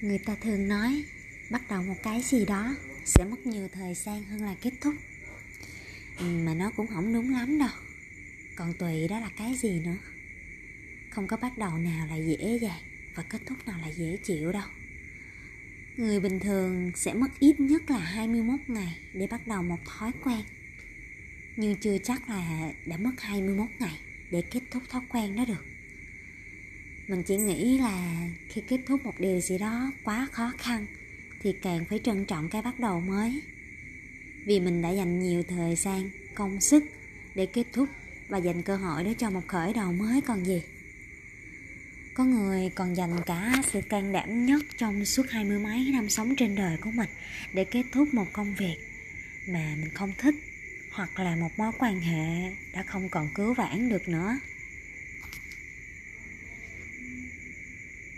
người ta thường nói, bắt đầu một cái gì đó sẽ mất nhiều thời gian hơn là kết thúc. Ừ, mà nó cũng không đúng lắm đâu. Còn tùy đó là cái gì nữa. Không có bắt đầu nào là dễ dàng và kết thúc nào là dễ chịu đâu. Người bình thường sẽ mất ít nhất là 21 ngày để bắt đầu một thói quen. Nhưng chưa chắc là đã mất 21 ngày để kết thúc thói quen đó được mình chỉ nghĩ là khi kết thúc một điều gì đó quá khó khăn, thì càng phải trân trọng cái bắt đầu mới. Vì mình đã dành nhiều thời gian, công sức để kết thúc và dành cơ hội để cho một khởi đầu mới còn gì. Có người còn dành cả sự can đảm nhất trong suốt hai mươi mấy năm sống trên đời của mình để kết thúc một công việc mà mình không thích hoặc là một mối quan hệ đã không còn cứu vãn được nữa.